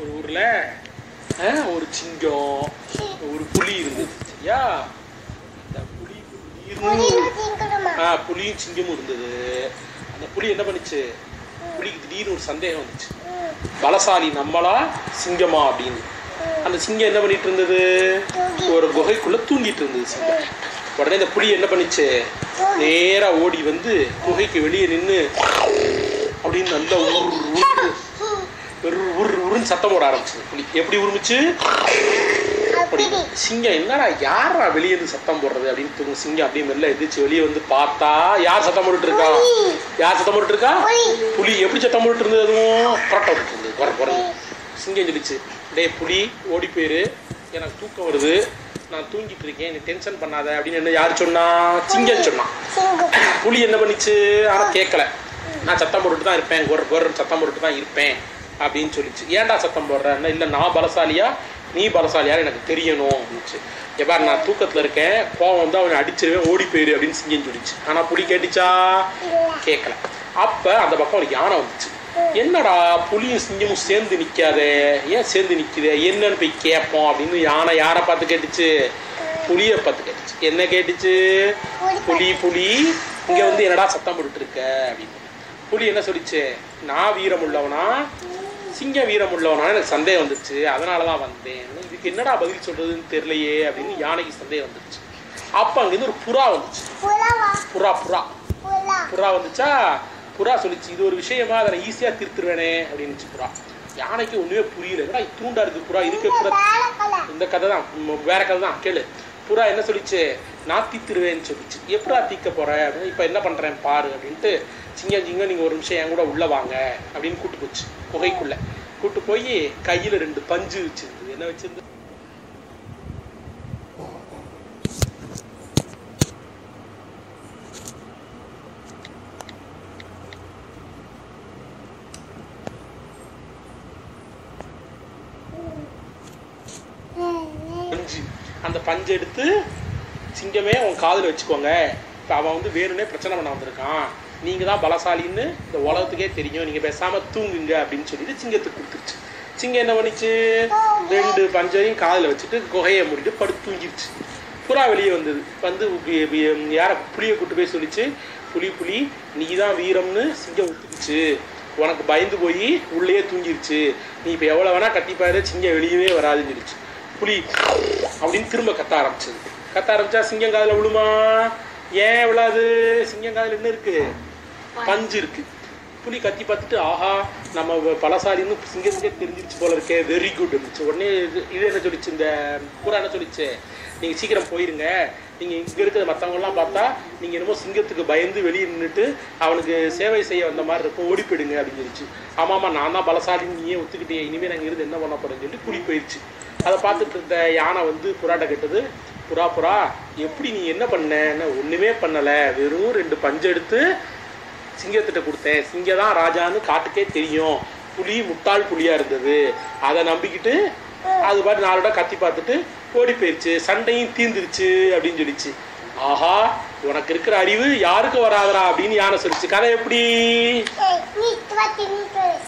ஒரு ஊர்ல ஒரு சிங்கம் ஒரு புலி இருந்தது. சரியா இந்த புலி ஆ புலியும் சிங்கமும் இருந்தது. அந்த புலி என்ன பண்ணுச்சு? புலிக்கு திடீர்னு ஒரு சந்தேகம் வந்துச்சு. பலசாலி நம்மளா சிங்கமா அப்படின்னு. அந்த சிங்கம் என்ன பண்ணிட்டு இருந்தது ஒரு குகைக்குள்ள தூங்கிட்டு இருந்தது சிங்கம். உடனே இந்த புலி என்ன பண்ணுச்சு? நேரா ஓடி வந்து குகைக்கு வெளியே நின்று அப்படின்னு நல்லா உரு உரு உரு உரு உருன்னு சத்தம் போட ஆரம்பிச்சது. புலி எப்படி உருமிச்சு? அப்படி. சிங்கம் என்னடா யாரா வெளியே இருந்து சத்தம் போடுறது அப்படின்னு தூங்க சிங்கம் அப்படியே மெல்ல எதிர்த்து வெளியே வந்து பார்த்தா யார் சத்தம் போட்டுட்டு இருக்கா யார் சத்தம் போட்டுட்டு இருக்கா புலி எப்படி சத்தம் போட்டுட்டு இருந்தது அதுவும்? புரட்ட விட்டுட்டு இருந்தது குறை. குறைஞ்சு சிங்கம் சொல்லிச்சு டேய் புலி ஓடி போயிரு. எனக்கு தூக்கம் வருது. நான் தூங்கிட்டு இருக்கேன். நீ டென்ஷன் பண்ணாத. அப்படின்னு என்ன யார் சொன்னா? சிங்கம் சொன்னான் புலி என்ன பண்ணிச்சு? ஆனா கேட்கல நான் சத்தம் போட்டுட்டு தான் இருப்பேன். கொர் கொர் சத்தம் போட்டுட்டு தான் இருப்பேன். அப்படின்னு சொல்லிச்சு. ஏன்டா சத்தம் போடுறேன்னா இல்லை நான் பலசாலியா? நீ பலசாலியா எனக்கு தெரியணும் அப்படின்ச்சு எப்பா நான் தூக்கத்தில் இருக்கேன். கோவம் வந்து அவனை அடிச்சிருவேன் ஓடி போயிரு அப்படின்னு சிங்கம் சொல்லிச்சு. ஆனால் புலி கேட்டுச்சா? கேட்கல அப்போ அந்த பக்கம் ஒரு யானை வந்துச்சு. என்னடா புலியும் சிங்கமும் சேர்ந்து நிற்காதே ஏன் சேர்ந்து நிற்குதே என்னன்னு போய் கேட்போம் அப்படின்னு யானை யாரை பார்த்து கேட்டுச்சு? புலியை பார்த்து கேட்டுச்சு. என்ன கேட்டுச்சு? புலி புலி இங்கே வந்து என்னடா சத்தம் போட்டுட்டு இருக்க? அப்படின்னு. புலி என்ன சொல்லிச்சு? நான் வீரம் உள்ளவனா சிங்கம் வீரம் உள்ளவனா எனக்கு சந்தேகம் வந்துச்சு அதனால தான் வந்தேன். இதுக்கு என்னடா பதில் சொல்றதுன்னு தெரியலையே அப்படின்னு யானைக்கு சந்தேகம் வந்துச்சு அப்ப அங்கிருந்து ஒரு புறா வந்துச்சு. புறா புறா. புறா. வந்துச்சா? புறா சொல்லிச்சு இது ஒரு விஷயமா? அதை நான் ஈஸியா தீர்த்துருவேனே அப்படின்னுச்சு புறா. யானைக்கு ஒண்ணுமே புரியல. என்னடா இத்தூண்டா இருக்கு புறா? இதுக்கு புறா இந்த கதை தான் வேற கதை தான் கேளு. புறா என்ன சொல்லிச்சு? நான் தீத்துருவேன்னு சொல்லிச்சு. எப்படா தீக்க போற? அப்படின்னு இப்போ என்ன பண்றேன் பாரு அப்படின்ட்டு சிங்க சிங்க நீங்க ஒரு நிமிஷம் என் கூட உள்ள வாங்க அப்படின்னு கூட்டு போச்சு புகைக்குள்ள கூட்டு போய் கையில ரெண்டு பஞ்சு வச்சிருந்தது. என்ன வச்சிருந்து? பஞ்சு. அந்த பஞ்சு எடுத்து சிங்கமே உன் காதில் வச்சுக்கோங்க. இப்போ அவன் வந்து வேணும்னே பிரச்சனை பண்ண வந்திருக்கான் நீங்கள் தான் பலசாலின்னு இந்த உலகத்துக்கே தெரியும். நீங்கள் பேசாமல் தூங்குங்க அப்படின்னு சொல்லிட்டு சிங்கத்துக்கு கொடுத்துருச்சு. சிங்கம் என்ன பண்ணிச்சு? ரெண்டு பஞ்சையும் காதில் வச்சுட்டு குகையை மூடிட்டு படுத்து தூங்கிடுச்சு புறா வெளியே வந்தது. வந்து யாரை புளியை கூட்டு போய் சொல்லிச்சு புலி புலி நீ தான் வீரம்னு சிங்கம் ஒத்துக்குச்சு. உனக்கு பயந்து போய் உள்ளேயே தூங்கிருச்சு. நீ இப்போ எவ்வளோ வேணால் கட்டிப்பாரு சிங்கம் வெளியவே வராதுன்னு சொல்லிச்சு. புலி அப்படின்னு திரும்ப கத்த ஆரம்பிச்சது. கத்த ஆரம்பிச்சா சிங்கம் காதுல விழுமா? ஏன் விழாது? சிங்கம் காதுல என்ன இருக்கு? பஞ்சு. இருக்கு. புலி கத்தி பார்த்துட்டு ஆஹா நம்ம பலசாலின்னு சிங்கத்துக்கே தெரிஞ்சிருச்சு போல இருக்கே. வெரி குட் இருந்துச்சு. உடனே இது என்ன சொல்லிச்சு? இந்த புறா என்ன சொல்லிச்சு. நீங்கள் சீக்கிரம் போயிருங்க. நீங்கள் இங்கே இருக்கிற மற்றவங்கலாம் பார்த்தா நீங்கள் என்னமோ சிங்கத்துக்கு பயந்து வெளியே நின்றுட்டு அவனுக்கு சேவை செய்ய வந்த மாதிரி இருக்கும் ஓடி போயிடுங்க அப்படின்னு சொல்லிச்சு. ஆமாம்மா நான் தான் பலசாலின்னு நீயே ஒத்துக்கிட்டே இனிமேல் நாங்கள் இருந்து என்ன பண்ண போறேன்னு சொல்லிட்டு புலி போயிடுச்சு அதை பார்த்துட்டு இருந்த யானை வந்து புறாட்ட கேட்டது புறா புறா எப்படி நீ என்ன பண்ண? ஒன்றுமே பண்ணலை. வெறும் ரெண்டு பஞ்சு எடுத்து சிங்கத்திட்ட கொடுத்தேன். சிங்கம் தான் ராஜான்னு காட்டுக்கே தெரியும். புலி முட்டாள் புலியா இருந்தது. அதை நம்பிக்கிட்டு அது பாட்டு நாலோட கத்தி பார்த்துட்டு ஓடி போயிடுச்சு சண்டையும் தீந்துருச்சு அப்படின்னு சொல்லிச்சு. ஆஹா உனக்கு இருக்கிற அறிவு யாருக்கு வராதரா அப்படின்னு யானை சொல்லிச்சு. கதை எப்படி?